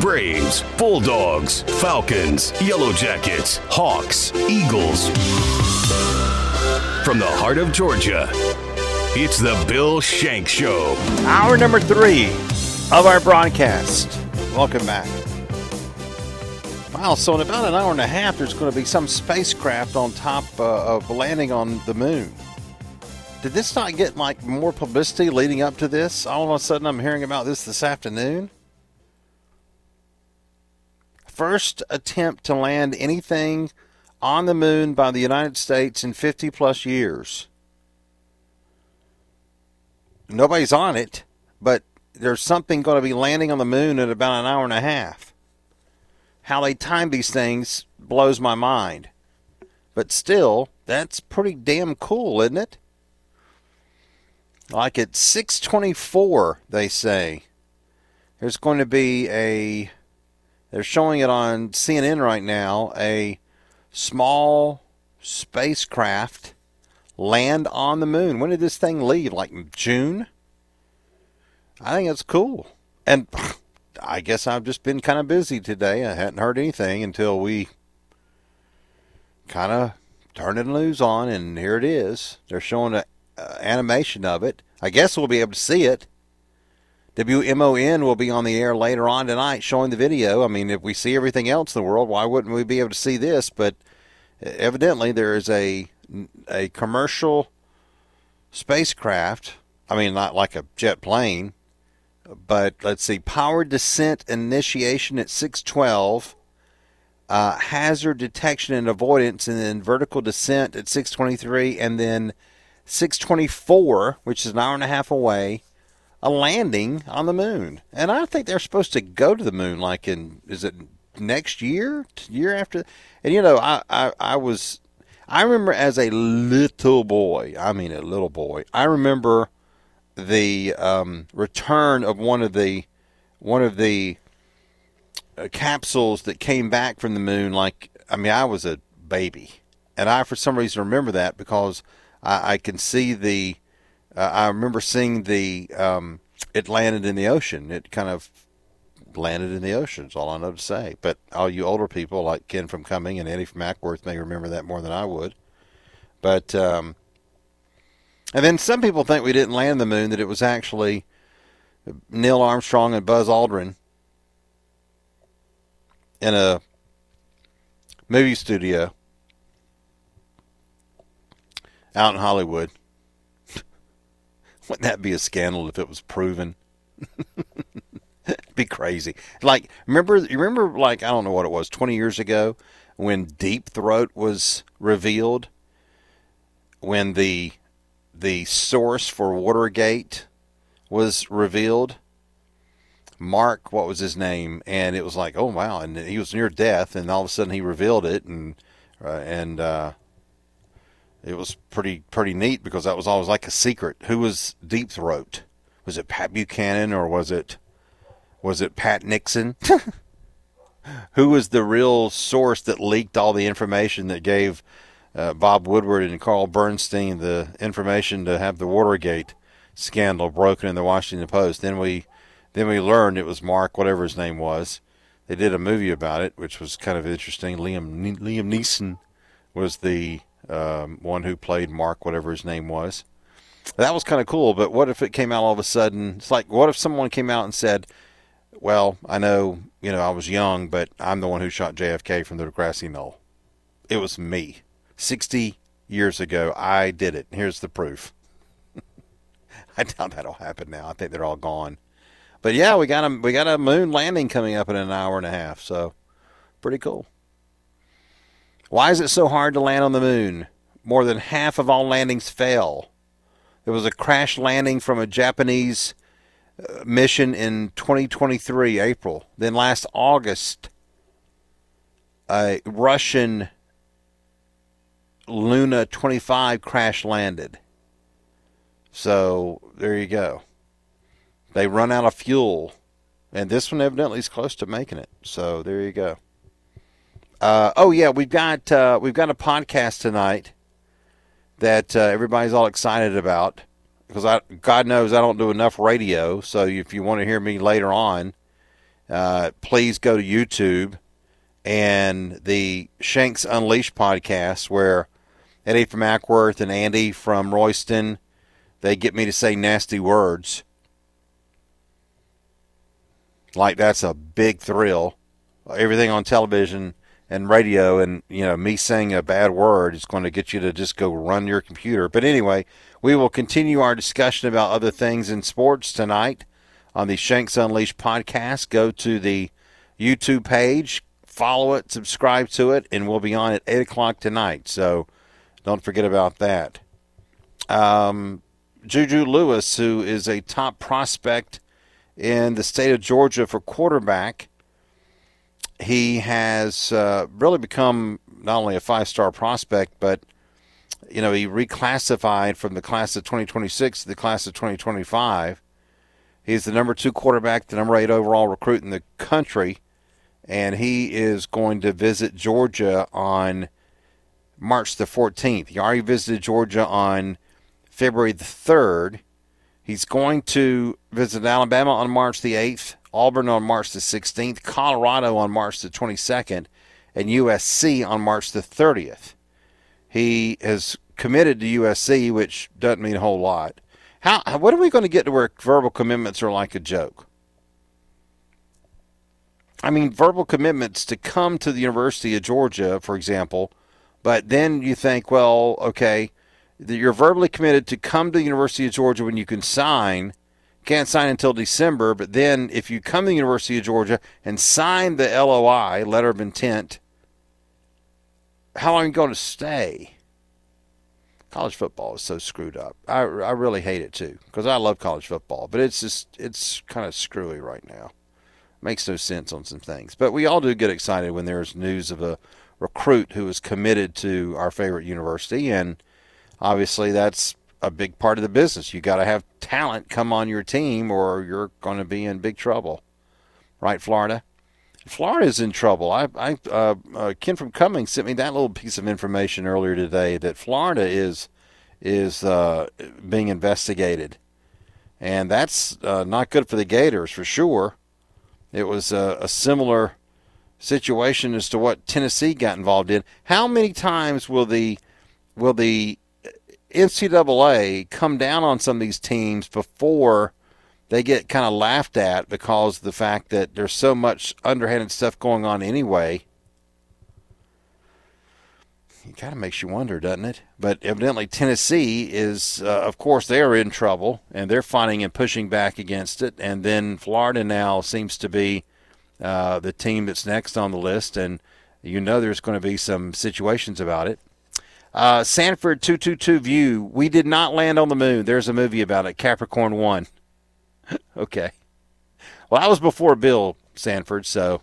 Braves, Bulldogs, Falcons, Yellow Jackets, Hawks, Eagles. From the heart of Georgia, it's the Bill Shanks Show. Hour number three of our broadcast. Welcome back. Wow, so in about an hour and a half, there's going to be some spacecraft on top uh, of landing on the moon. Did this not get like more publicity leading up to this? All of a sudden, I'm hearing about this this afternoon. First attempt to land anything on the moon by the United States in 50 plus years. Nobody's on it, but there's something going to be landing on the moon in about an hour and a half. How they time these things blows my mind. But still, that's pretty damn cool, isn't it? Like at 624, they say, there's going to be a, they're showing it on CNN right now, a small spacecraft land on the moon. When did this thing leave? Like June? I think it's cool. And I guess I've just been kind of busy today. I hadn't heard anything until we kind of turned the news on, and here it is. They're showing an animation of it. I guess we'll be able to see it. WMON will be on the air later on tonight showing the video. I mean, if we see everything else in the world, why wouldn't we be able to see this? But evidently, there is a a commercial spacecraft. I mean, not like a jet plane, but let's see, Power descent initiation at 612, uh, hazard detection and avoidance, and then vertical descent at 623, and then 624, which is an hour and a half away, a landing on the moon. And I think they're supposed to go to the moon like in, is it next year? Year after? And you know, I, I, I was, I remember as a little boy, I mean a little boy, I remember the um, return of one of the, one of the uh, capsules that came back from the moon. Like, I mean, I was a baby. And I, for some reason, remember that because I, I can see the. Uh, I remember seeing the. Um, it landed in the ocean. It kind of landed in the ocean. Is all I know to say. But all you older people like Ken from Cumming and Eddie from Acworth may remember that more than I would. But um, and then some people think we didn't land the moon. That it was actually Neil Armstrong and Buzz Aldrin in a movie studio out in Hollywood. Wouldn't that be a scandal if it was proven? Be crazy. Like remember you remember like I don't know what it was, 20 years ago when Deep Throat was revealed when the the source for Watergate was revealed. Mark, what was his name? And it was like, oh wow! And he was near death, and all of a sudden he revealed it, and uh, and uh, it was pretty pretty neat because that was always like a secret. Who was Deep Throat? Was it Pat Buchanan or was it was it Pat Nixon? Who was the real source that leaked all the information that gave uh, Bob Woodward and Carl Bernstein the information to have the Watergate scandal broken in the Washington Post? Then we then we learned it was Mark, whatever his name was. They did a movie about it, which was kind of interesting. Liam Liam Neeson was the um, one who played Mark, whatever his name was. That was kind of cool, but what if it came out all of a sudden? It's like, what if someone came out and said, well, I know, you know, I was young, but I'm the one who shot JFK from the grassy knoll. It was me. 60 years ago, I did it. Here's the proof. I doubt that'll happen now. I think they're all gone. But yeah, we got a we got a moon landing coming up in an hour and a half, so pretty cool. Why is it so hard to land on the moon? More than half of all landings fail. There was a crash landing from a Japanese uh, mission in 2023, April. Then last August, a Russian Luna 25 crash landed. So there you go. They run out of fuel, and this one evidently is close to making it. So there you go. Uh, oh yeah, we've got uh, we've got a podcast tonight that uh, everybody's all excited about because I God knows I don't do enough radio. So if you want to hear me later on, uh, please go to YouTube and the Shanks Unleashed podcast, where Eddie from Acworth and Andy from Royston, they get me to say nasty words. Like that's a big thrill. Everything on television and radio and you know me saying a bad word is going to get you to just go run your computer. But anyway, we will continue our discussion about other things in sports tonight on the Shanks Unleashed podcast. Go to the YouTube page, follow it, subscribe to it, and we'll be on at 8 o'clock tonight. So don't forget about that. Um, Juju Lewis, who is a top prospect in the state of Georgia for quarterback, he has uh, really become not only a five star prospect, but you know, he reclassified from the class of 2026 to the class of 2025. He's the number two quarterback, the number eight overall recruit in the country, and he is going to visit Georgia on March the 14th. He already visited Georgia on February the 3rd. He's going to visit Alabama on March the 8th, Auburn on March the 16th, Colorado on March the 22nd, and USC on March the 30th. He has committed to USC, which doesn't mean a whole lot. How? What are we going to get to where verbal commitments are like a joke? I mean, verbal commitments to come to the University of Georgia, for example, but then you think, well, okay, you're verbally committed to come to the University of Georgia when you can sign. Can't sign until December, but then if you come to the University of Georgia and sign the LOI, letter of intent, how long are you going to stay? college football is so screwed up. I, I really hate it too because I love college football, but it's just it's kind of screwy right now. Makes no sense on some things, but we all do get excited when there's news of a recruit who is committed to our favorite university, and obviously that's a big part of the business. You got to have talent come on your team, or you're going to be in big trouble, right, Florida? Florida's in trouble. I, I uh, uh, Ken from Cummings sent me that little piece of information earlier today that Florida is is uh, being investigated, and that's uh, not good for the Gators for sure. It was a, a similar situation as to what Tennessee got involved in. How many times will the will the NCAA come down on some of these teams before? they get kind of laughed at because of the fact that there's so much underhanded stuff going on anyway. It kind of makes you wonder, doesn't it? But evidently, Tennessee is, uh, of course, they're in trouble and they're fighting and pushing back against it. And then Florida now seems to be uh, the team that's next on the list. And you know there's going to be some situations about it. Uh, Sanford 222 View. We did not land on the moon. There's a movie about it, Capricorn 1. okay. Well, I was before Bill Sanford, so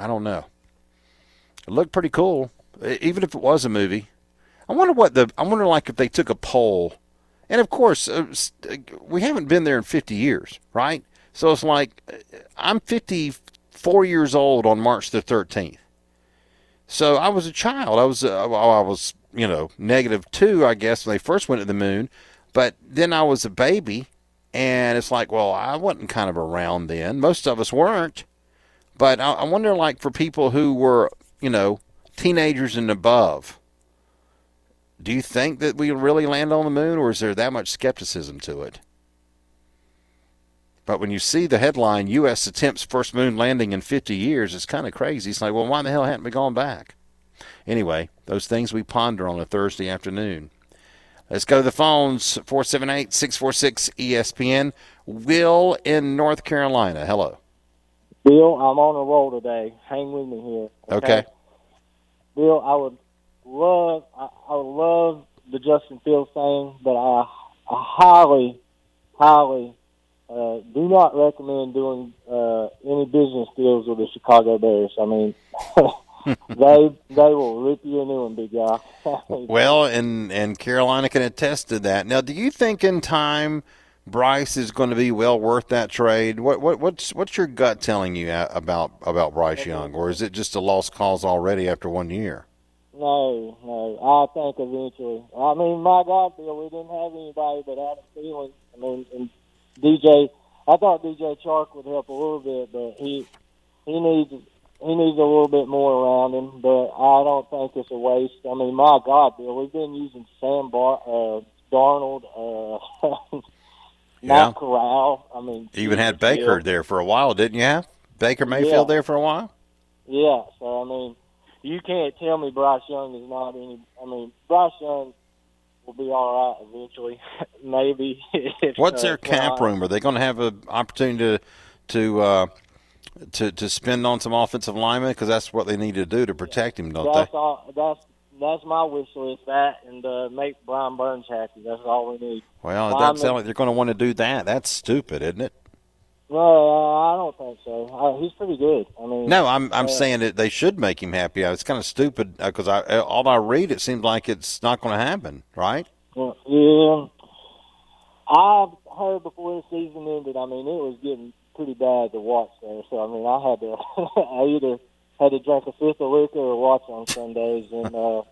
I don't know. It looked pretty cool, even if it was a movie. I wonder what the I wonder like if they took a poll, and of course uh, uh we haven't been there in 50 years, right? So it's like uh, I'm 54 years old on March the 13th. So I was a child. I was uh, I was you know negative two, I guess, when they first went to the moon. But then I was a baby, and it's like, well, I wasn't kind of around then. Most of us weren't. But I, I wonder, like, for people who were, you know, teenagers and above, do you think that we really land on the moon, or is there that much skepticism to it? But when you see the headline, U.S. attempts first moon landing in 50 years, it's kind of crazy. It's like, well, why the hell hadn't we gone back? Anyway, those things we ponder on a Thursday afternoon. Let's go to the phones 478 646 ESPN. Will in North Carolina. Hello. Bill, I'm on a roll today. Hang with me here. Okay. okay. Bill, I would love I, I would love the Justin Fields thing, but I, I highly, highly uh, do not recommend doing uh, any business deals with the Chicago Bears. I mean, they they will rip you a new one, big guy. well, and and Carolina can attest to that. Now, do you think in time Bryce is going to be well worth that trade? What what what's what's your gut telling you about about Bryce Young, or is it just a lost cause already after one year? No, no. I think eventually. I mean, my God, Bill, we didn't have anybody but Adam Thielen. I mean, and DJ I thought DJ Chark would help a little bit, but he he needs he needs a little bit more around him. But I don't think it's a waste. I mean, my God, Bill, we've been using Sam Bar- uh, Darnold, uh, Yeah. Matt Corral. I mean, Even had Baker Bill. there for a while, didn't you? Have Baker Mayfield Yeah. there for a while. Yeah, so I mean, you can't tell me Bryce Young is not any. I mean, Bryce Young will be all right eventually, maybe. if, What's uh, their cap Brian- room? Are they going to have an opportunity to to uh, to to spend on some offensive linemen because that's what they need to do to protect him, don't That's they? all. That's that's my wish list. That and uh, make Brian Burns happy. That's all we need. Well, it doesn't sound like they're going to want to do that. That's stupid, isn't it? No, uh, I don't think so. Uh, he's pretty good. I mean, No, I'm I'm Uh, saying that they should make him happy. It's kind of stupid because I all I read it seems like it's not going to happen, right? Well, Yeah, I've heard before the season ended. I mean, it was getting pretty bad to watch there. So I mean, I had to, I either had to drink a fifth of liquor or watch on Sundays. And uh, uh,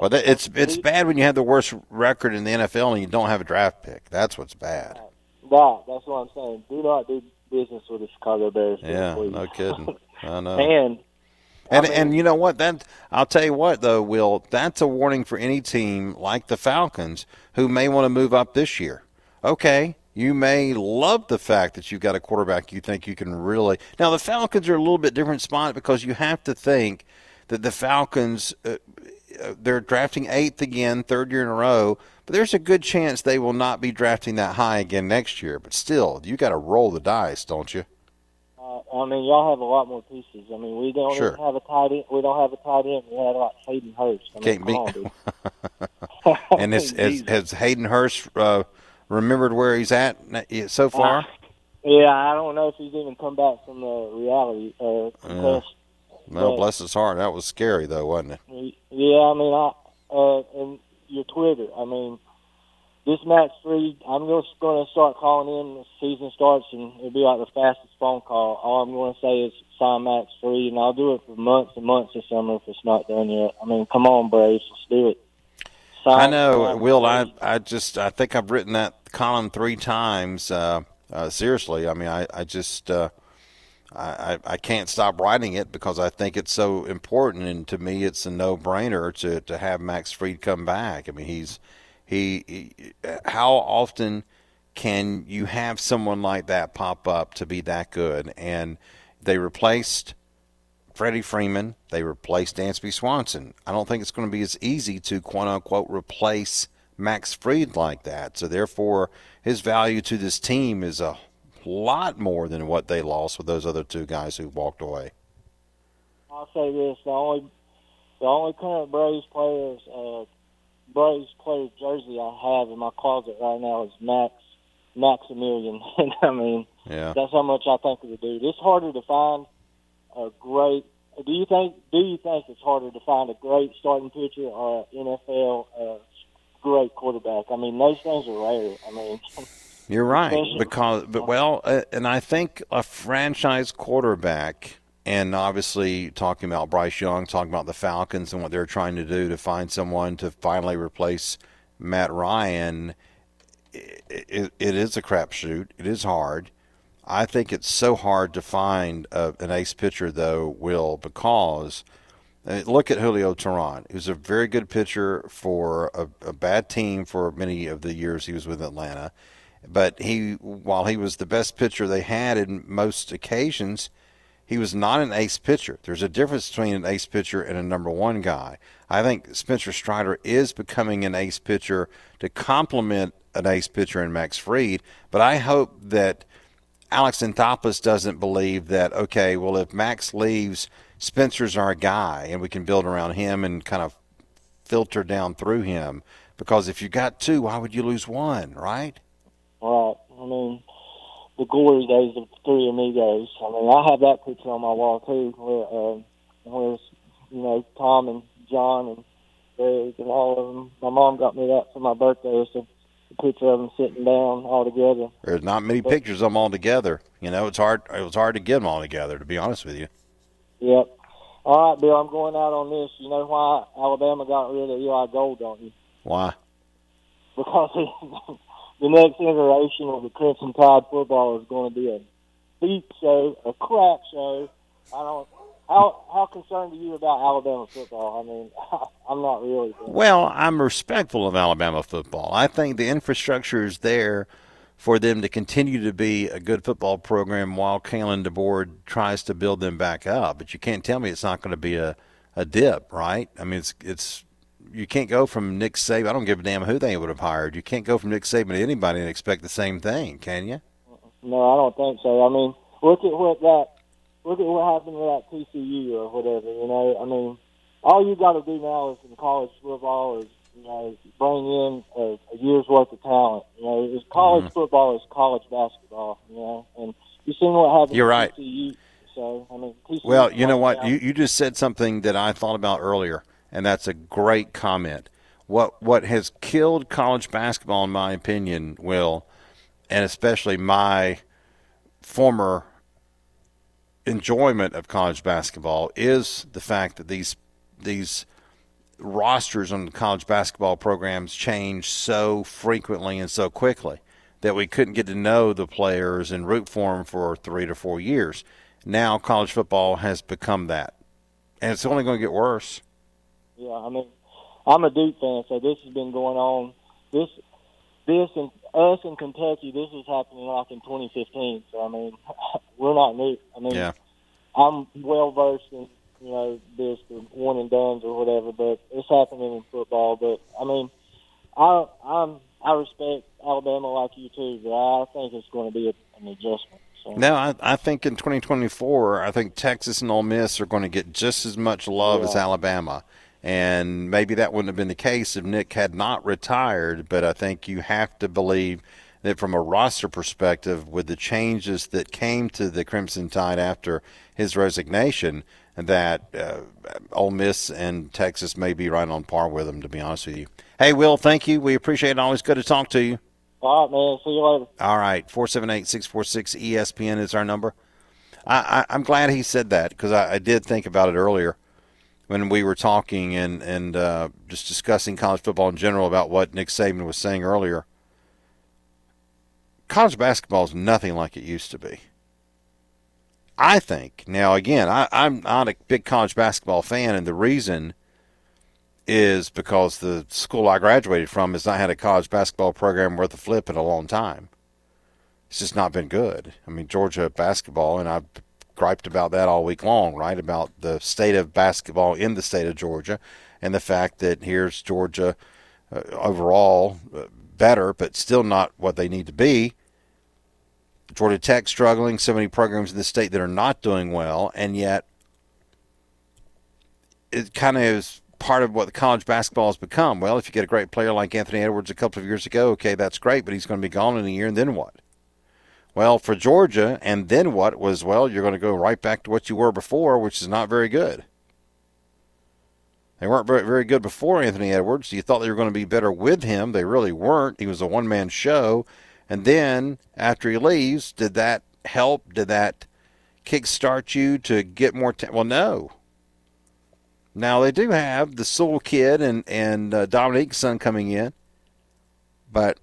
Well, that, it's it's bad when you have the worst record in the NFL and you don't have a draft pick. That's what's bad. That that's what I'm saying. Do not do business with the Chicago Bears. Yeah, please. no kidding. I know. and And I mean- and you know what? That I'll tell you what though, Will. That's a warning for any team like the Falcons who may want to move up this year. Okay, you may love the fact that you've got a quarterback you think you can really. Now the Falcons are a little bit different spot because you have to think that the Falcons uh, uh, they're drafting eighth again, third year in a row. But there's a good chance they will not be drafting that high again next year. But still, you got to roll the dice, don't you? uh, I mean, y'all have a lot more pieces. I mean, we don't Sure. even have a tight end. We don't have a tight end. We had like Hayden Hurst. I mean, Can't be- And has, has, has Hayden Hurst uh, remembered where he's at so far? Yeah, I don't know if he's even come back from the reality uh, well, but- bless his heart. That was scary, though, wasn't it? Yeah, I mean, I uh, and your Twitter. I mean, this Max Fried. I'm just going to start calling in. The season starts, and it'll be like the fastest phone call. All I'm going to say is sign Max Fried, and I'll do it for months and months this summer if it's not done yet. I mean, come on, Braves, let's do it. Sign, I know, Will. I, I just, I think I've written that column three times. Uh, uh, seriously, I mean, I, I just, uh, I, I can't stop writing it because I think it's so important, and to me, it's a no-brainer to to have Max Fried come back. I mean, he's he, he how often can you have someone like that pop up to be that good? And they replaced Freddie Freeman. They replaced Dansby Swanson. I don't think it's going to be as easy to quote unquote replace Max Fried like that. So therefore, his value to this team is a lot more than what they lost with those other two guys who walked away. I'll say this: the only the only current Braves players uh, Braves player jersey I have in my closet right now is Max Maximilian. and I mean, Yeah. that's how much I think of the dude. It's harder to find a great. Do you think? Do you think it's harder to find a great starting pitcher or an NFL uh, great quarterback? I mean, those things are rare. I mean, You're right because, but well, uh, and I think a franchise quarterback, and obviously talking about Bryce Young, talking about the Falcons and what they're trying to do to find someone to finally replace Matt Ryan. It, it, it is a crapshoot. It is hard. I think it's so hard to find a, an ace pitcher, though, Will, because uh, look at Julio Teheran. He was a very good pitcher for a, a bad team for many of the years he was with Atlanta. But he, while he was the best pitcher they had in most occasions, he was not an ace pitcher. There's a difference between an ace pitcher and a number one guy. I think Spencer Strider is becoming an ace pitcher to complement an ace pitcher in Max Fried. But I hope that Alex Anthopoulos doesn't believe that, okay, well, if Max leaves, Spencer's our guy and we can build around him and kind of filter down through him. Because if you got two, why would you lose one, right? Right. I mean, the glory days of three amigos. I mean, I have that picture on my wall too, where uh, where you know Tom and John and Greg and all of them. My mom got me that for my birthday. It's a, picture of them sitting down all together. There's not many pictures of them all together. You know, it's hard. It was hard to get them all together, to be honest with you. Yep. All right, Bill. I'm going out on this. You know why Alabama got rid of Eli Gold, don't you? Why? Because he the next iteration of the Crimson Tide football is going to be a beat show, a crap show. I don't. How how concerned are you about Alabama football? I mean, I'm not really. Well, I'm respectful of Alabama football. I think the infrastructure is there for them to continue to be a good football program while Kalen DeBoer tries to build them back up. But you can't tell me it's not going to be a, a dip, right? I mean, it's it's you can't go from Nick Saban. I don't give a damn who they would have hired. You can't go from Nick Saban to anybody and expect the same thing, can you? No, I don't think so. I mean, look at what that look at what happened to that TCU or whatever. You know, I mean, all you got to do now is in college football is you know bring in a, a year's worth of talent. You know, is college mm-hmm. football is college basketball. You know, and you seen what happened. You're right. TCU. So I mean, TCU well, you know what? You you just said something that I thought about earlier and that's a great comment. What what has killed college basketball, in my opinion, Will, and especially my former enjoyment of college basketball, is the fact that these these rosters on college basketball programs change so frequently and so quickly that we couldn't get to know the players and root for them for three to four years. Now college football has become that, and it's only going to get worse. Yeah, I mean, I'm a Duke fan, so this has been going on. This, this, and us in Kentucky, this is happening like in 2015. So I mean, we're not new. I mean, yeah. I'm well versed in you know this the one and dones or whatever, but it's happening in football. But I mean, I I'm I respect Alabama like you too, but I think it's going to be a, an adjustment. So. No, I, I think in 2024, I think Texas and Ole Miss are going to get just as much love yeah. as Alabama. And maybe that wouldn't have been the case if Nick had not retired, but I think you have to believe that from a roster perspective, with the changes that came to the Crimson Tide after his resignation, that uh, Ole Miss and Texas may be right on par with them, to be honest with you. Hey, Will, thank you. We appreciate it. Always good to talk to you. All right, man. See you later. All right. 478 646 ESPN is our number. I I, am glad he said that because I, I, did think about it earlier when we were talking and and uh, just discussing college football in general about what Nick Saban was saying earlier. College basketball is nothing like it used to be. I think now again, I, I'm not a big college basketball fan, and the reason is because the school I graduated from has not had a college basketball program worth a flip in a long time. It's just not been good. I mean, Georgia basketball, and I've griped about that all week long, right? About the state of basketball in the state of Georgia and the fact that here's Georgia uh, overall uh, better, but still not what they need to be. Georgia Tech struggling, so many programs in the state that are not doing well, and yet it kind of is part of what the college basketball has become. Well, if you get a great player like Anthony Edwards a couple of years ago, okay, that's great, but he's going to be gone in a year, and then what? Well, for Georgia, and then what was, well, you're going to go right back to what you were before, which is not very good. They weren't very, very good before Anthony Edwards. You thought they were going to be better with him. They really weren't. He was a one man show. And then after he leaves, did that help? Did that kickstart you to get more? Well, no. Now they do have the Newell kid and and uh, Dominique's son coming in, but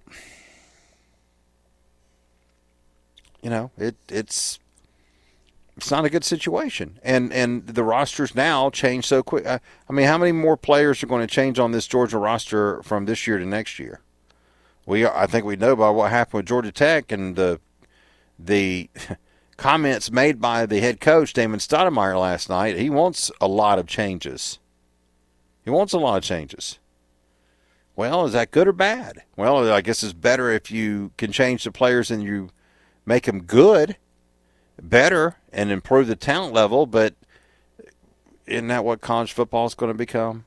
you know, it it's it's not a good situation. And and the rosters now change so quick. I, I mean, how many more players are going to change on this Georgia roster from this year to next year? We I think we know by what happened with Georgia Tech and the the comments made by the head coach Damon Stoudamire last night. He wants a lot of changes. He wants a lot of changes. Well, is that good or bad? Well, I guess it's better if you can change the players and you make them good, better, and improve the talent level. But isn't that what college football is going to become?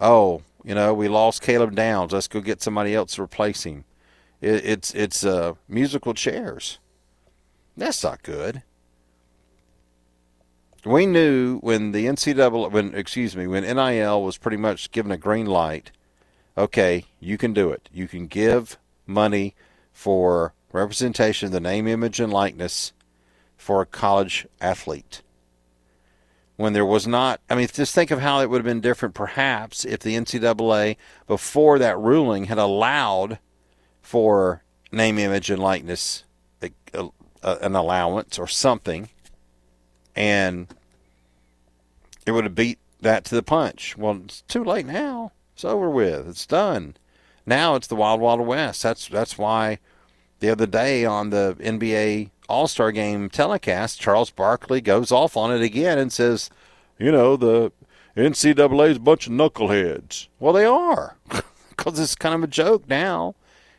Oh, you know, we lost Caleb Downs. Let's go get somebody else to replace him. It, it's it's uh, musical chairs. That's not good. We knew when the NCAA, when excuse me, when NIL was pretty much given a green light. Okay, you can do it. You can give money for representation of the name, image, and likeness for a college athlete. When there was not, I mean, just think of how it would have been different perhaps if the NCAA, before that ruling, had allowed for name, image, and likeness, a, a, an allowance or something, and it would have beat that to the punch. Well, it's too late now. It's over with. It's done. Now it's the Wild Wild West. That's that's why the other day on the NBA All Star Game telecast, Charles Barkley goes off on it again and says, you know, the NCAA is a bunch of knuckleheads. Well, they are, because it's kind of a joke now.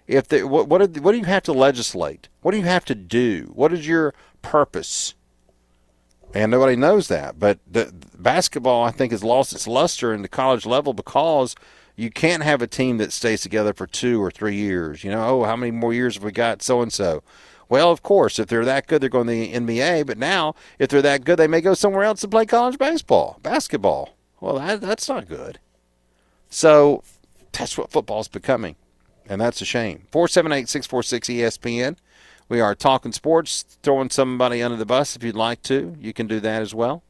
If they, what what, what do you have to legislate? What do you have to do? What is your purpose? And nobody knows that. But the, the basketball, I think, has lost its luster in the college level because you can't have a team that stays together for two or three years. You know, oh, how many more years have we got? So and so. Well, of course, if they're that good, they're going to the NBA. But now, if they're that good, they may go somewhere else and play college baseball, basketball. Well, that, that's not good. So that's what football's becoming. And that's a shame. 478 646 ESPN. We are talking sports, throwing somebody under the bus if you'd like to. You can do that as well.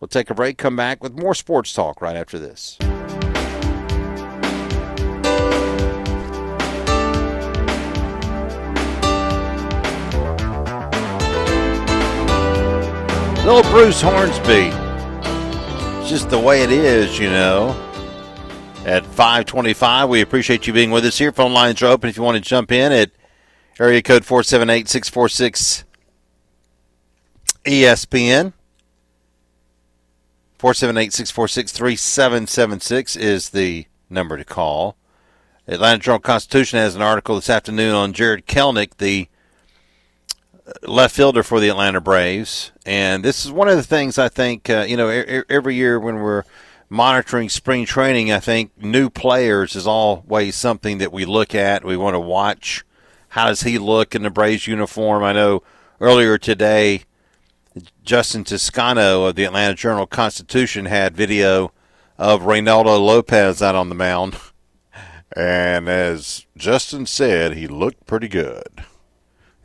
We'll take a break, come back with more sports talk right after this. Little Bruce Hornsby. It's just the way it is, you know. At 525, we appreciate you being with us here. Phone lines are open if you want to jump in at area code 478 646 ESPN. 478 646 3776 is the number to call. Atlanta Journal Constitution has an article this afternoon on Jarred Kelenic, the left fielder for the Atlanta Braves. And this is one of the things I think, uh, you know, every year when we're monitoring spring training, I think new players is always something that we look at. We want to watch. How does he look in the Braves uniform? I know earlier today, Justin Toscano of the Atlanta Journal Constitution had video of Reynaldo Lopez out on the mound. And as Justin said, he looked pretty good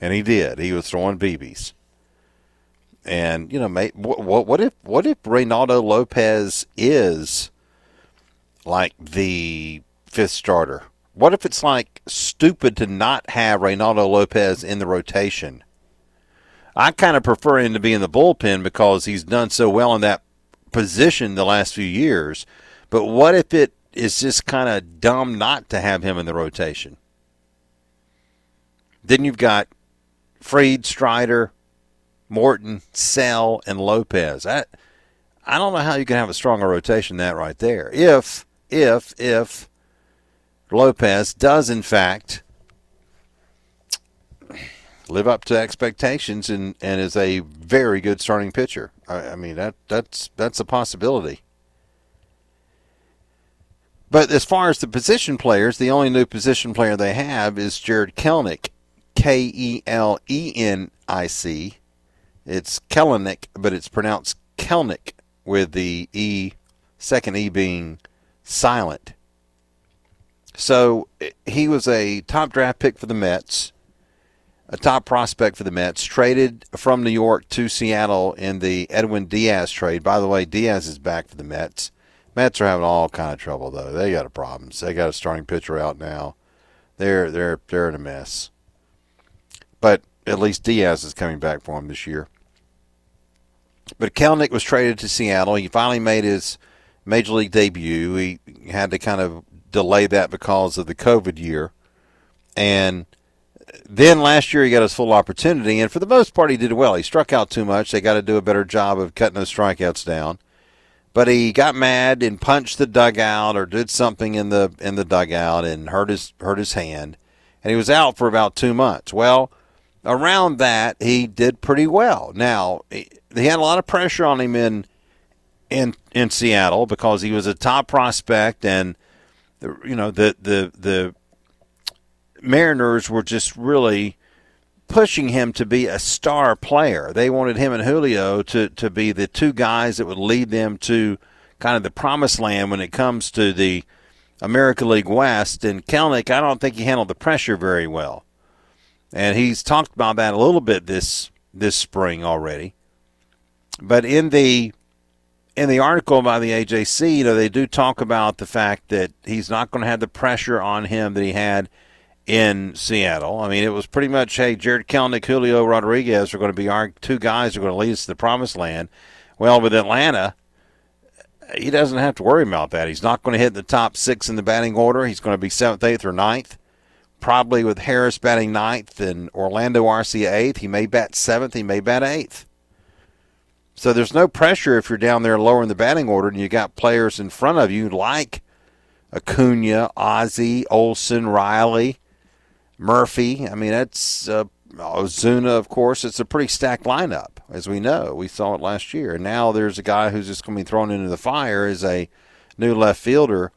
and he did. He was throwing BBs. And you know, mate, what, what if what if Reynaldo Lopez is like the fifth starter? What if it's like stupid to not have Reynaldo Lopez in the rotation? I kind of prefer him to be in the bullpen because he's done so well in that position the last few years. But what if it is just kind of dumb not to have him in the rotation? Then you've got Fried, Strider, Morton, Sale, and Lopez. I, I don't know how you can have a stronger rotation than that right there. If, if, if Lopez does in fact live up to expectations and, and is a very good starting pitcher. I, I mean that that's that's a possibility. But as far as the position players, the only new position player they have is Jarred Kelenic. K E L E N I C. It's Kelenic, but it's pronounced Kelnick with the E, second E being silent. So he was a top draft pick for the Mets, a top prospect for the Mets, traded from New York to Seattle in the Edwin Diaz trade. By the way, Diaz is back for the Mets. Mets are having all kind of trouble though. They got a problems. They got a starting pitcher out now. They're they're they're in a mess. But at least Diaz is coming back for him this year. But Kelenic was traded to Seattle. He finally made his major league debut. He had to kind of delay that because of the COVID year. And then last year he got his full opportunity, and for the most part he did well. He struck out too much. They got to do a better job of cutting those strikeouts down. But he got mad and punched the dugout or did something in the in the dugout and hurt his hurt his hand, and he was out for about two months. Well, around that, he did pretty well. Now, he had a lot of pressure on him in in in Seattle because he was a top prospect, and the, you know the the the Mariners were just really pushing him to be a star player. They wanted him and Julio to to be the two guys that would lead them to kind of the promised land when it comes to the American League West. And Kelenic, I don't think he handled the pressure very well and he's talked about that a little bit this this spring already. But in the in the article by the AJC, you know, they do talk about the fact that he's not going to have the pressure on him that he had in Seattle. I mean, it was pretty much, hey, Jarred Kelenic, Julio Rodriguez are going to be our two guys who are going to lead us to the promised land. Well, with Atlanta, he doesn't have to worry about that. He's not going to hit the top six in the batting order. He's going to be seventh, eighth, or ninth. Probably with Harris batting ninth and Orlando Arcia eighth. He may bat seventh. He may bat eighth. So there's no pressure if you're down there lower in the batting order and you got players in front of you like Acuna, Ozzie, Olson, Riley, Murphy. I mean, that's uh, Ozuna, of course. It's a pretty stacked lineup, as we know. We saw it last year. And now there's a guy who's just going to be thrown into the fire as a new left fielder.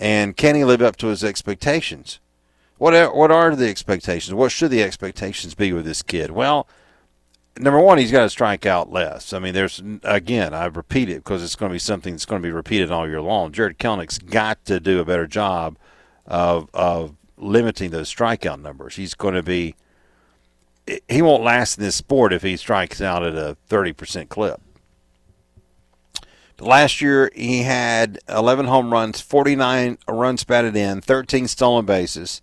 And can he live up to his expectations? What are, what are the expectations? What should the expectations be with this kid? Well, number one, he's got to strike out less. I mean, there's again, I repeat it because it's going to be something that's going to be repeated all year long. Jarred Kelenic's got to do a better job of of limiting those strikeout numbers. He's going to be he won't last in this sport if he strikes out at a 30% clip. Last year, he had 11 home runs, 49 runs batted in, 13 stolen bases,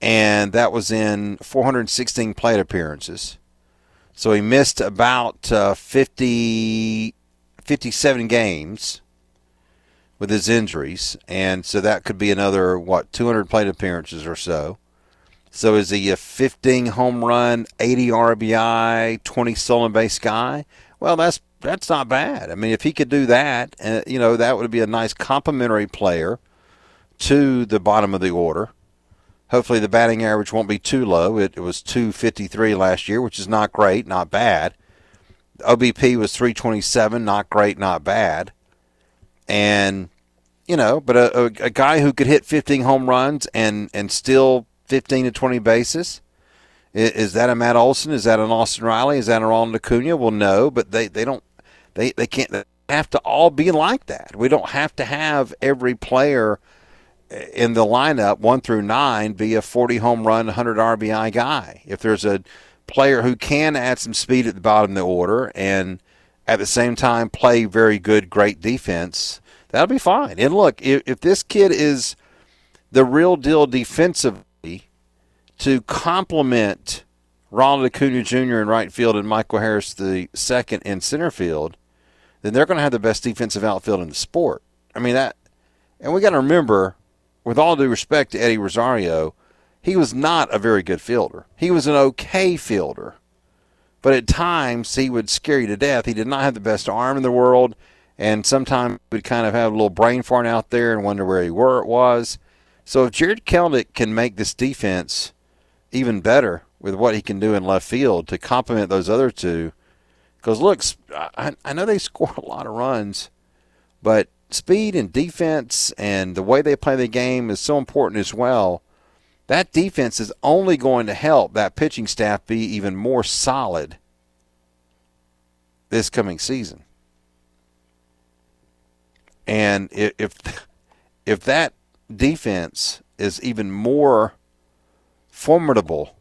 and that was in 416 plate appearances. So he missed about uh, 50, 57 games with his injuries, and so that could be another, what, 200 plate appearances or so. So is he a 15 home run, 80 RBI, 20 stolen base guy? Well, that's that's not bad. I mean, if he could do that, uh, you know, that would be a nice complementary player to the bottom of the order. Hopefully, the batting average won't be too low. It, it was 253 last year, which is not great, not bad. OBP was 327, not great, not bad. And you know, but a, a, a guy who could hit 15 home runs and and still 15 to 20 bases. Is, that a Matt Olson? Is that an Austin Riley? Is that a Ronald Acuna? Well, no, but they, they don't they, they can't they have to all be like that. We don't have to have every player in the lineup one through nine be a 40 home run, 100 RBI guy. If there's a player who can add some speed at the bottom of the order and at the same time play very good, great defense, that'll be fine. And look, if, if this kid is the real deal defensively to complement Ronald Acuna Jr. in right field and Michael Harris the second in center field, then they're going to have the best defensive outfield in the sport. I mean that, and we got to remember, with all due respect to Eddie Rosario, he was not a very good fielder. He was an okay fielder, but at times he would scare you to death. He did not have the best arm in the world, and sometimes he would kind of have a little brain fart out there and wonder where he were it was. So if Jarred Kelenic can make this defense even better with what he can do in left field to complement those other two. Because look, I, I know they score a lot of runs, but speed and defense and the way they play the game is so important as well. That defense is only going to help that pitching staff be even more solid this coming season. And if if that defense is even more formidable.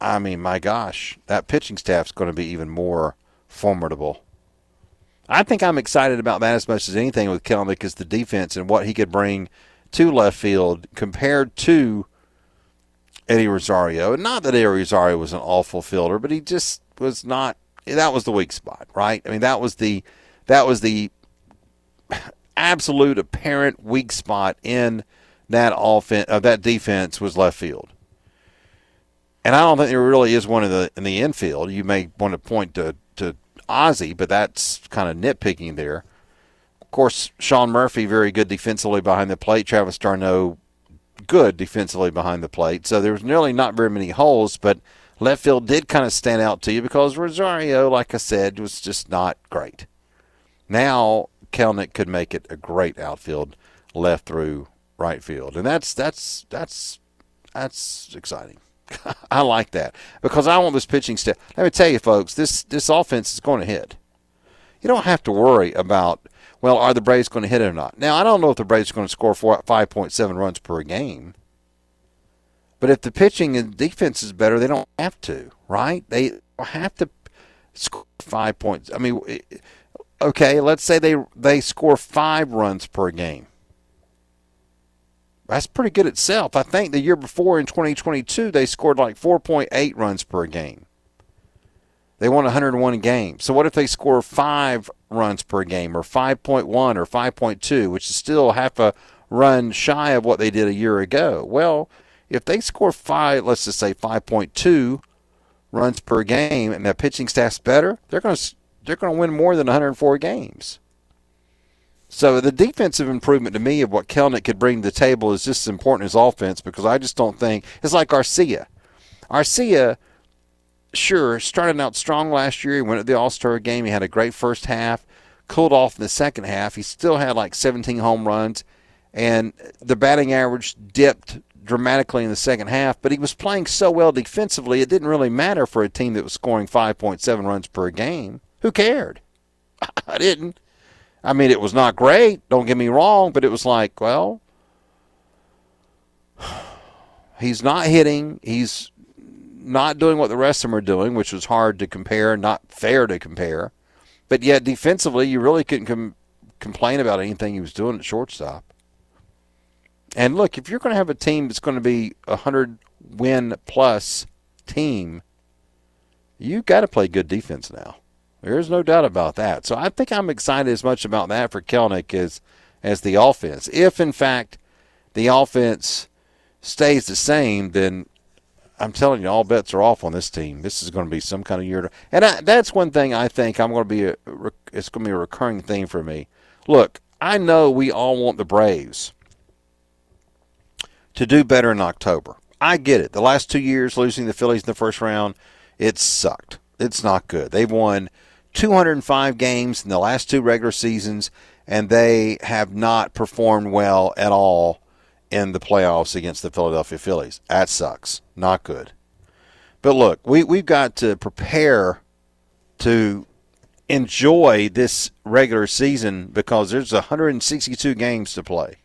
I mean, my gosh, that pitching staff's going to be even more formidable. I think I'm excited about that as much as anything with Kelenic is the defense and what he could bring to left field compared to Eddie Rosario. And not that Eddie Rosario was an awful fielder, but he just was not. That was the weak spot, right? I mean, that was the that was the absolute apparent weak spot in that offense, uh, that defense was left field. And I don't think there really is one in the in the infield. You may want to point to Ozzie, but that's kind of nitpicking there. Of course, Sean Murphy very good defensively behind the plate. Travis d'Arnaud good defensively behind the plate. So there was nearly not very many holes, but left field did kind of stand out to you because Rosario, like I said, was just not great. Now Kelenic could make it a great outfield left through right field, and that's that's that's that's exciting. I like that because I want this pitching staff. Let me tell you, folks, this this offense is going to hit. You don't have to worry about well, are the Braves going to hit it or not? Now, I don't know if the Braves are going to score four, 5.7 runs per game. But if the pitching and defense is better, they don't have to, right? They have to score five points. I mean, okay, let's say they they score five runs per game. That's pretty good itself. I think the year before in 2022, they scored like 4.8 runs per game. They won 101 games. So what if they score five runs per game, or 5.1, or 5.2, which is still half a run shy of what they did a year ago? Well, if they score five, let's just say 5.2 runs per game, and their pitching staff's better, they're going to they're going to win more than 104 games. So the defensive improvement to me of what Kelenic could bring to the table is just as important as offense because I just don't think it's like Arcia. Arcia, sure, started out strong last year. He went to the All Star game. He had a great first half, cooled off in the second half. He still had like 17 home runs, and the batting average dipped dramatically in the second half. But he was playing so well defensively, it didn't really matter for a team that was scoring 5.7 runs per game. Who cared? I didn't. I mean, it was not great, don't get me wrong, but it was like, well, he's not hitting. He's not doing what the rest of them are doing, which was hard to compare, not fair to compare. But yet, defensively, you really couldn't com- complain about anything he was doing at shortstop. And look, if you're going to have a team that's going to be a 100 win plus team, you've got to play good defense now. There's no doubt about that. So I think I'm excited as much about that for Kelenic as as the offense. If in fact the offense stays the same, then I'm telling you, all bets are off on this team. This is going to be some kind of year. To, and I, that's one thing I think I'm going to be. A, it's going to be a recurring theme for me. Look, I know we all want the Braves to do better in October. I get it. The last two years, losing the Phillies in the first round, it sucked. It's not good. They've won 205 games in the last two regular seasons, and they have not performed well at all in the playoffs against the Philadelphia Phillies. That sucks. Not good. But look, we, we've got to prepare to enjoy this regular season because there's 162 games to play.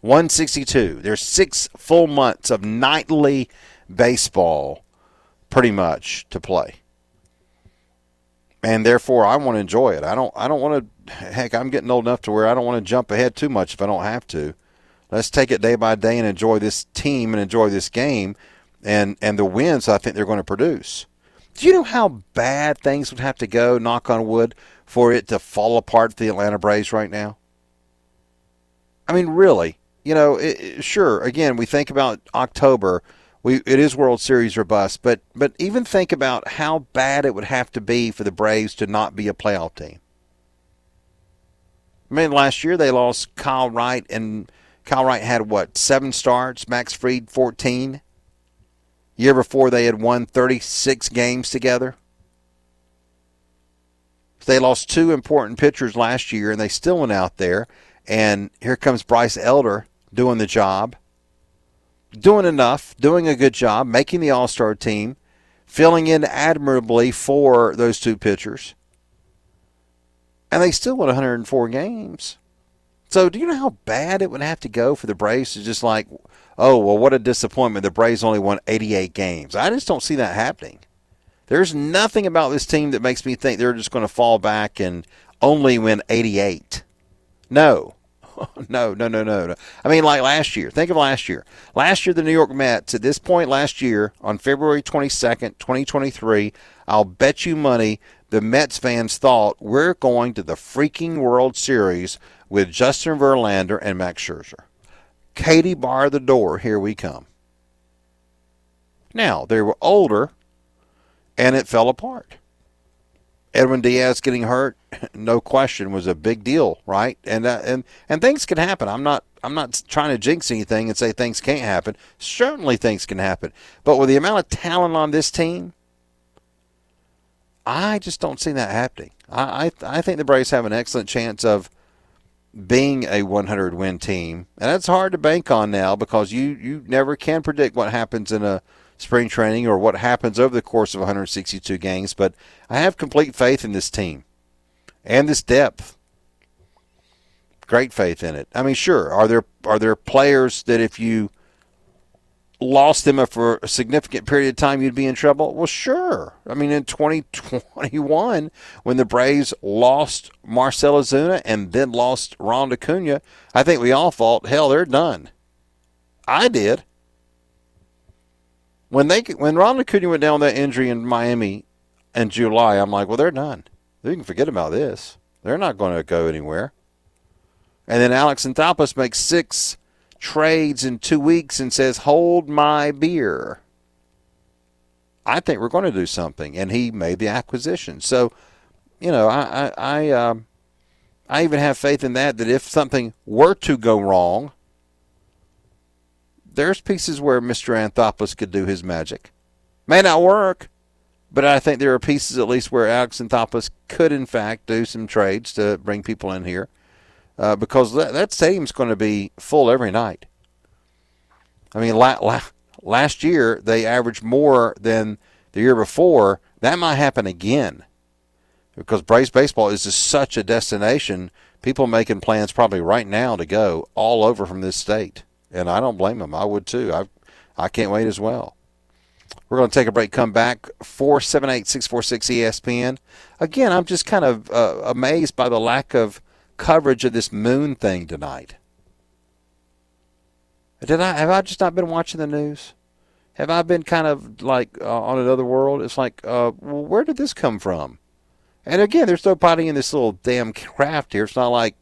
162. There's six full months of nightly baseball pretty much to play and therefore I want to enjoy it. I don't I don't want to heck I'm getting old enough to where I don't want to jump ahead too much if I don't have to. Let's take it day by day and enjoy this team and enjoy this game and and the wins I think they're going to produce. Do you know how bad things would have to go, knock on wood, for it to fall apart for the Atlanta Braves right now? I mean, really, you know, it, it, sure. Again, we think about October we it is World Series or bust. But but even think about how bad it would have to be for the Braves to not be a playoff team. I mean, last year they lost Kyle Wright, and Kyle Wright had what seven starts, Max Fried fourteen. Year before they had won thirty six games together. They lost two important pitchers last year, and they still went out there. And here comes Bryce Elder doing the job doing enough, doing a good job, making the All Star team, filling in admirably for those two pitchers. And they still won 104 games. So, do you know how bad it would have to go for the Braves to just like, oh, well, what a disappointment. The Braves only won 88 games. I just don't see that happening. There's nothing about this team that makes me think they're just going to fall back and only win 88. No. no, no, no, no, no. I mean, like last year. Think of last year. Last year, the New York Mets, at this point last year, on February 22nd, 2023, I'll bet you money the Mets fans thought we're going to the freaking World Series with Justin Verlander and Max Scherzer. Katie bar the door, here we come. Now, they were older, and it fell apart. Edwin Diaz getting hurt, no question, was a big deal, right? And uh, and and things can happen. I'm not I'm not trying to jinx anything and say things can't happen. Certainly, things can happen. But with the amount of talent on this team, I just don't see that happening. I I, I think the Braves have an excellent chance of being a 100 win team, and that's hard to bank on now because you you never can predict what happens in a spring training or what happens over the course of 162 games, but I have complete faith in this team and this depth. Great faith in it. I mean, sure, are there are there players that if you lost them for a significant period of time, you'd be in trouble? Well, sure. I mean, in 2021, when the Braves lost Marcell Ozuna and then lost Ron Acuna, I think we all thought, hell, they're done. I did. When they when Ronald Acuna went down with that injury in Miami in July, I'm like, well, they're done. They can forget about this. They're not going to go anywhere. And then Alex Anthopoulos makes six trades in two weeks and says, "Hold my beer." I think we're going to do something, and he made the acquisition. So, you know, I I I, um, I even have faith in that. That if something were to go wrong, there's pieces where Mr. Anthopoulos could do his magic. May not work, but I think there are pieces at least where Alex Anthopoulos could, in fact, do some trades to bring people in here uh, because that, that stadium's going to be full every night. I mean, la- la- last year they averaged more than the year before. That might happen again because Braves baseball is just such a destination. People making plans probably right now to go all over from this state, and I don't blame them. I would too. I I can't wait as well. We're going to take a break. Come back. Four seven eight six four six ESPN. Again, I'm just kind of uh, amazed by the lack of coverage of this moon thing tonight. Did I have I just not been watching the news? Have I been kind of like uh, on another world? It's like, uh, well, where did this come from? And again, there's nobody in this little damn craft here. It's not like,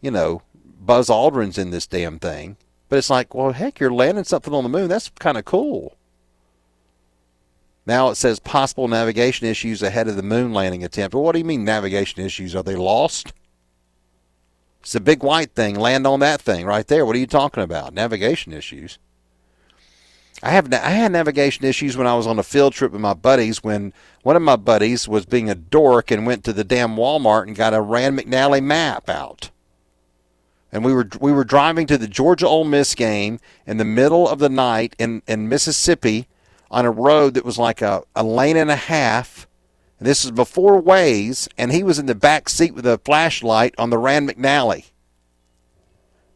you know, Buzz Aldrin's in this damn thing. But it's like, well, heck, you're landing something on the moon. That's kind of cool. Now it says possible navigation issues ahead of the moon landing attempt. Well, what do you mean navigation issues? Are they lost? It's a big white thing. Land on that thing right there. What are you talking about? Navigation issues. I have I had navigation issues when I was on a field trip with my buddies. When one of my buddies was being a dork and went to the damn Walmart and got a Rand McNally map out. And we were we were driving to the Georgia Ole Miss game in the middle of the night in, in Mississippi on a road that was like a, a lane and a half this is before Waze, and he was in the back seat with a flashlight on the Rand McNally.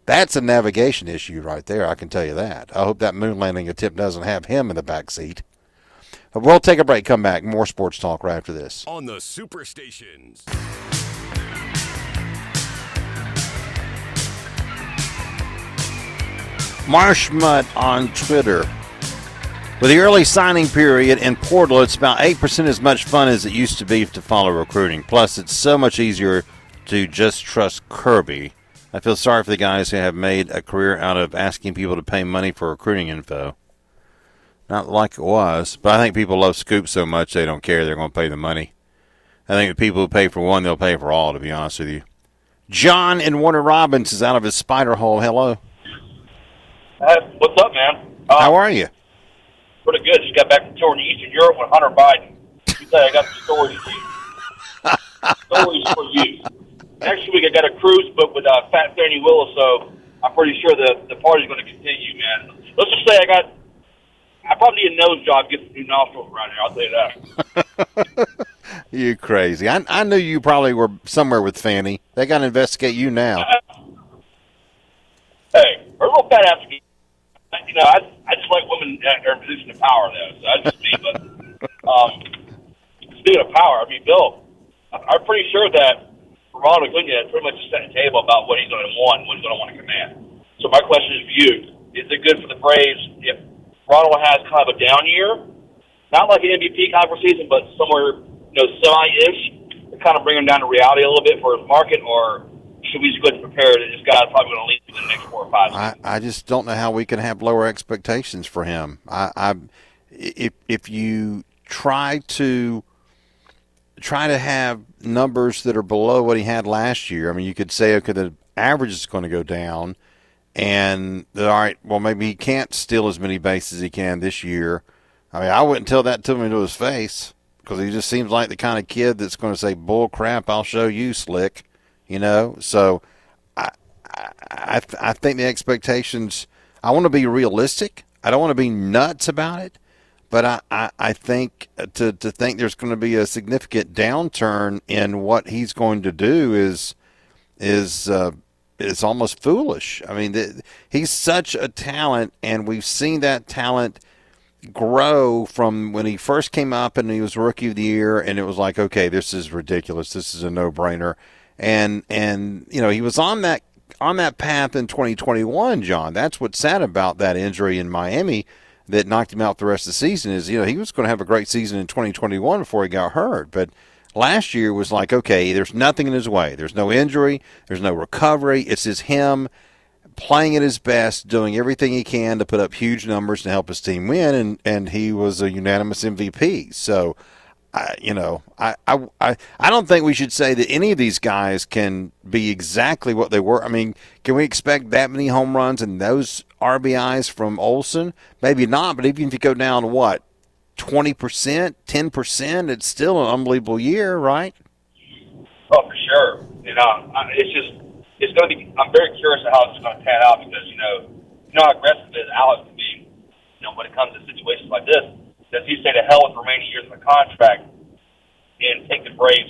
That's a navigation issue right there, I can tell you that. I hope that moon landing attempt doesn't have him in the back seat. But we'll take a break, come back. More sports talk right after this. On the Superstations. Marshmut on Twitter with the early signing period in Portal, it's about 8% as much fun as it used to be to follow recruiting. Plus, it's so much easier to just trust Kirby. I feel sorry for the guys who have made a career out of asking people to pay money for recruiting info. Not like it was, but I think people love Scoop so much they don't care. They're going to pay the money. I think the people who pay for one, they'll pay for all, to be honest with you. John in Warner Robins is out of his spider hole. Hello. Uh, what's up, man? Um, How are you? pretty good. Just got back from touring Eastern Europe with Hunter Biden. You say I got some stories for you. stories for you. Next week I got a cruise booked with uh, Fat Fani Willis, so I'm pretty sure the the party's going to continue, man. Let's just say I got. I probably need a nose job, get some new nostrils around here. I'll tell you that. you crazy. I, I knew you probably were somewhere with Fani. They got to investigate you now. hey, her little fat ass. You know, I I just like women at their position of power, though. So that's just me. But um, speaking of power, I mean, Bill, I'm pretty sure that Ronald Acuna pretty much set the table about what he's going to want, what he's going to want to command. So my question is for you: Is it good for the Braves if Ronald has kind of a down year, not like an MVP conference season, but somewhere you know semi-ish, to kind of bring him down to reality a little bit for his market, or should we just go ahead and prepare that this guy's probably going to leave in the next four or five? I, I just don't know how we can have lower expectations for him. I, I if if you try to try to have numbers that are below what he had last year, I mean, you could say okay, the average is going to go down, and all right, well maybe he can't steal as many bases as he can this year. I mean, I wouldn't tell that to him into his face because he just seems like the kind of kid that's going to say, "Bull crap, I'll show you, slick." You know, so I, I, I think the expectations. I want to be realistic. I don't want to be nuts about it, but I, I, I think to to think there's going to be a significant downturn in what he's going to do is is uh, is almost foolish. I mean, the, he's such a talent, and we've seen that talent grow from when he first came up and he was rookie of the year, and it was like, okay, this is ridiculous. This is a no brainer and and you know he was on that on that path in 2021, John. That's what's sad about that injury in Miami that knocked him out the rest of the season. Is you know he was going to have a great season in 2021 before he got hurt, but last year was like okay, there's nothing in his way. There's no injury. There's no recovery. It's just him playing at his best, doing everything he can to put up huge numbers to help his team win, and and he was a unanimous MVP. So. I, you know, I, I, I, don't think we should say that any of these guys can be exactly what they were. I mean, can we expect that many home runs and those RBIs from Olson? Maybe not, but even if you go down to what, 20%, 10%, it's still an unbelievable year, right? Oh, for sure. You um, know, it's just, it's going to be, I'm very curious of how it's going to pan out because, you know, you know how aggressive Alex can be, you know, when it comes to situations like this does he say to hell with the remaining years of the contract and take the Braves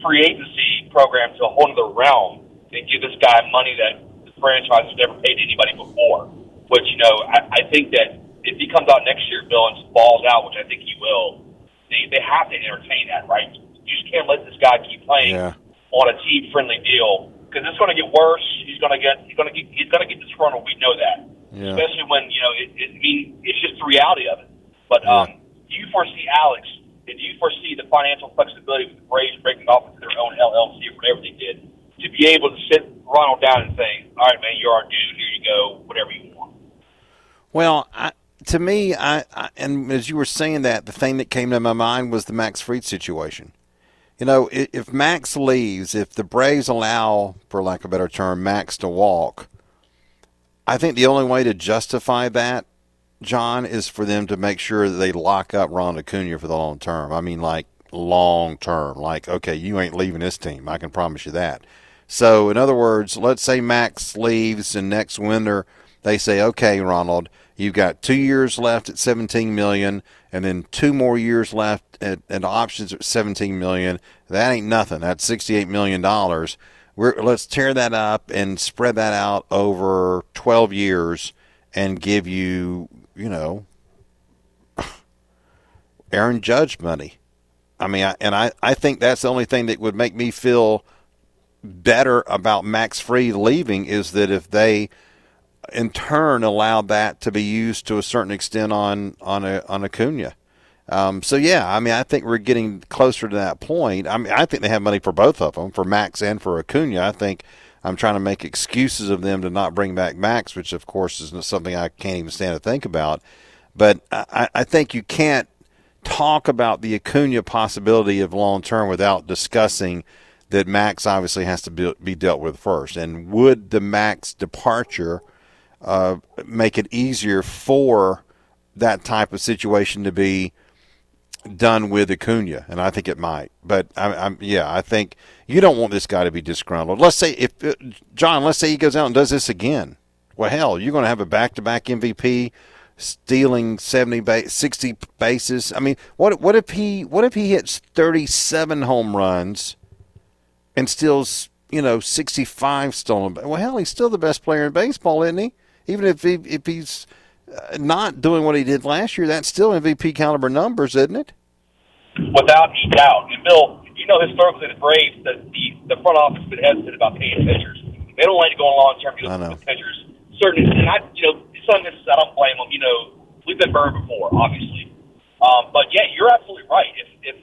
free agency program to a whole other realm and give this guy money that the franchise has never paid anybody before? Which, you know, I, I think that if he comes out next year, Bill, and balls out, which I think he will, they, they have to entertain that, right? You just can't let this guy keep playing yeah. on a team friendly deal because it's going to get worse. He's going to get he's going to get he's going to get disgruntled. We know that, yeah. especially when you know it, it, I mean it's just the reality of it. But um, do you foresee Alex? Do you foresee the financial flexibility with the Braves breaking off into their own LLC or whatever they did to be able to sit Ronald down and say, "All right, man, you're our dude. Here you go. Whatever you want." Well, I, to me, I, I and as you were saying that, the thing that came to my mind was the Max Fried situation. You know, if Max leaves, if the Braves allow, for lack of a better term, Max to walk, I think the only way to justify that John, is for them to make sure that they lock up Ron Acuna for the long term. I mean, like long term. Like, okay, you ain't leaving this team. I can promise you that. So, in other words, let's say Max leaves and next winter they say, okay, Ronald, you've got two years left at 17 million, and then two more years left at, at options at 17 million. That ain't nothing. That's 68 million dollars. We're, let's tear that up and spread that out over 12 years and give you you know, Aaron Judge money. I mean, I, and I, I think that's the only thing that would make me feel better about Max Fried leaving is that if they in turn allow that to be used to a certain extent on on a on Acuna. Um, so yeah, I mean, I think we're getting closer to that point. I mean, I think they have money for both of them, for Max and for Acuna. I think I'm trying to make excuses of them to not bring back Max, which of course is something I can't even stand to think about. But I, I think you can't talk about the Acuna possibility of long term without discussing that Max obviously has to be, be dealt with first. And would the Max departure uh, make it easier for that type of situation to be done with Acuna, and I think it might. But I, I'm, yeah, I think you don't want this guy to be disgruntled. Let's say if uh, John, let's say he goes out and does this again. Well, hell, you're going to have a back-to-back MVP stealing 70 ba- 60 bases. I mean, what what if he what if he hits 37 home runs and steals, you know, 65 stolen Well, hell, he's still the best player in baseball, isn't he? Even if he if he's not doing what he did last year, that's still MVP caliber numbers, isn't it? Without any doubt. And Bill, you know historically the Braves, the the, the front office has been hesitant about paying pitchers. They don't like to go on long term deals with pitchers. Certain, and I, you know, some of this I don't blame them. You know, we've been burned before, obviously. Um, but yeah, you're absolutely right. If if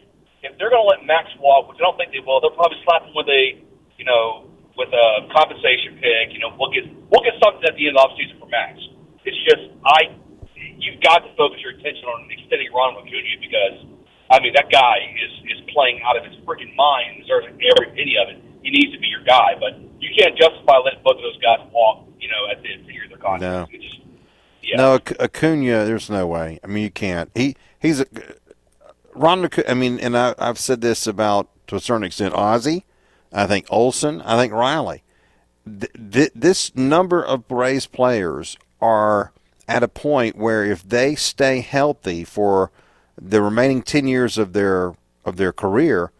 if they're going to let Max walk, which I don't think they will, they'll probably slap him with a, you know, with a compensation pick. You know, we'll get we'll get something at the end of the offseason for Max. It's just I, you've got to focus your attention on extending Ronald Acuna because I mean that guy is is playing out of his freaking mind, deserves every penny of it. He needs to be your guy, but you can't justify letting both of those guys walk. You know, at the end of their contract. No. Just, yeah. No, Acuna, there's no way. I mean, you can't. He he's a Ron. I mean, and I, I've said this about to a certain extent. Ozzie, I think Olson, I think Riley. Th- th- this number of Braves players are at a point where if they stay healthy for the remaining 10 years of their of their career,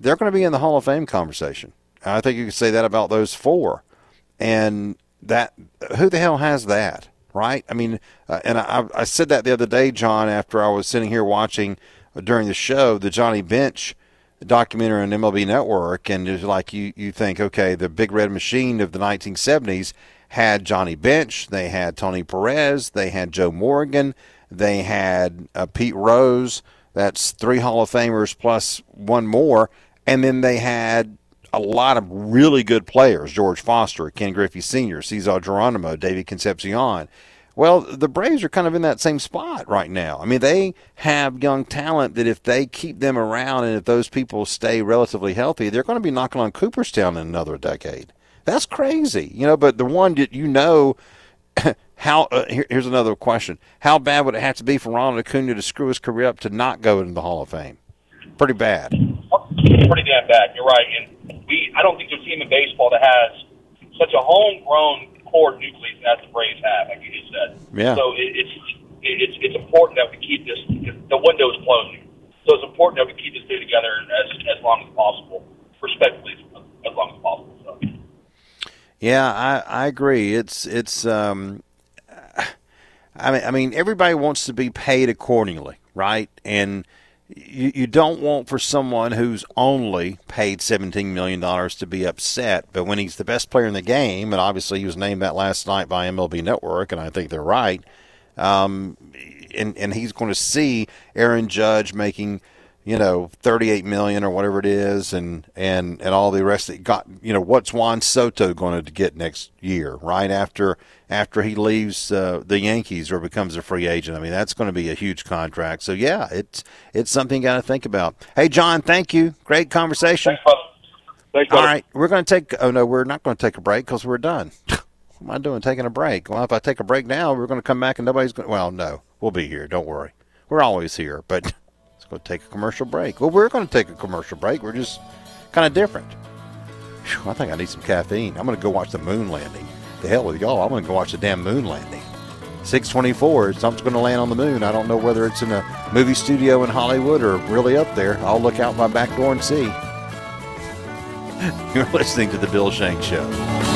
they're going to be in the Hall of Fame conversation. I think you could say that about those four. And that who the hell has that, right? I mean, uh, and I, I said that the other day, John, after I was sitting here watching uh, during the show the Johnny Bench documentary on MLB Network, and it's like you you think, okay, the big red machine of the 1970s had Johnny Bench, they had Tony Perez, they had Joe Morgan, they had uh, Pete Rose. That's three Hall of Famers plus one more, and then they had a lot of really good players: George Foster, Ken Griffey Sr., Cesar Geronimo, David Concepcion. Well, the Braves are kind of in that same spot right now. I mean, they have young talent that if they keep them around and if those people stay relatively healthy, they're going to be knocking on Cooperstown in another decade. That's crazy, you know. But the one that you know, how uh, here, here's another question: How bad would it have to be for Ronald Acuna to screw his career up to not go into the Hall of Fame? Pretty bad. Pretty damn bad. You're right, and we I don't think there's a team in baseball that has such a homegrown core nucleus as the Braves have, like you just said. Yeah. So it, it's it, it's it's important that we keep this. The window is closing, so it's important that we keep this thing together as as long as possible, respectfully, as long as possible. So. Yeah, I, I agree. It's it's um, I mean I mean everybody wants to be paid accordingly, right? And you, you don't want for someone who's only paid $17 million to be upset, but when he's the best player in the game, and obviously he was named that last night by MLB Network, and I think they're right, um, and, and he's going to see Aaron Judge making – you know, 38 million or whatever it is, and and and all the rest that got, you know, what's Juan Soto going to get next year, right after after he leaves uh, the Yankees or becomes a free agent? I mean, that's going to be a huge contract. So yeah, it's it's something you got to think about. Hey, John, thank you. Great conversation. Thanks. Thanks. All right, we're going to take. Oh no, we're not going to take a break because we're done. what am I doing? Taking a break? Well, if I take a break now, we're going to come back and nobody's going. Well, no, we'll be here. Don't worry. We're always here, but. Go take a commercial break. Well, we're going to take a commercial break. We're just kind of different. Whew, I think I need some caffeine. I'm going to go watch the moon landing. The hell with y'all. I'm going to go watch the damn moon landing. 624, something's going to land on the moon. I don't know whether it's in a movie studio in Hollywood or really up there. I'll look out my back door and see. You're listening to The Bill Shanks Show.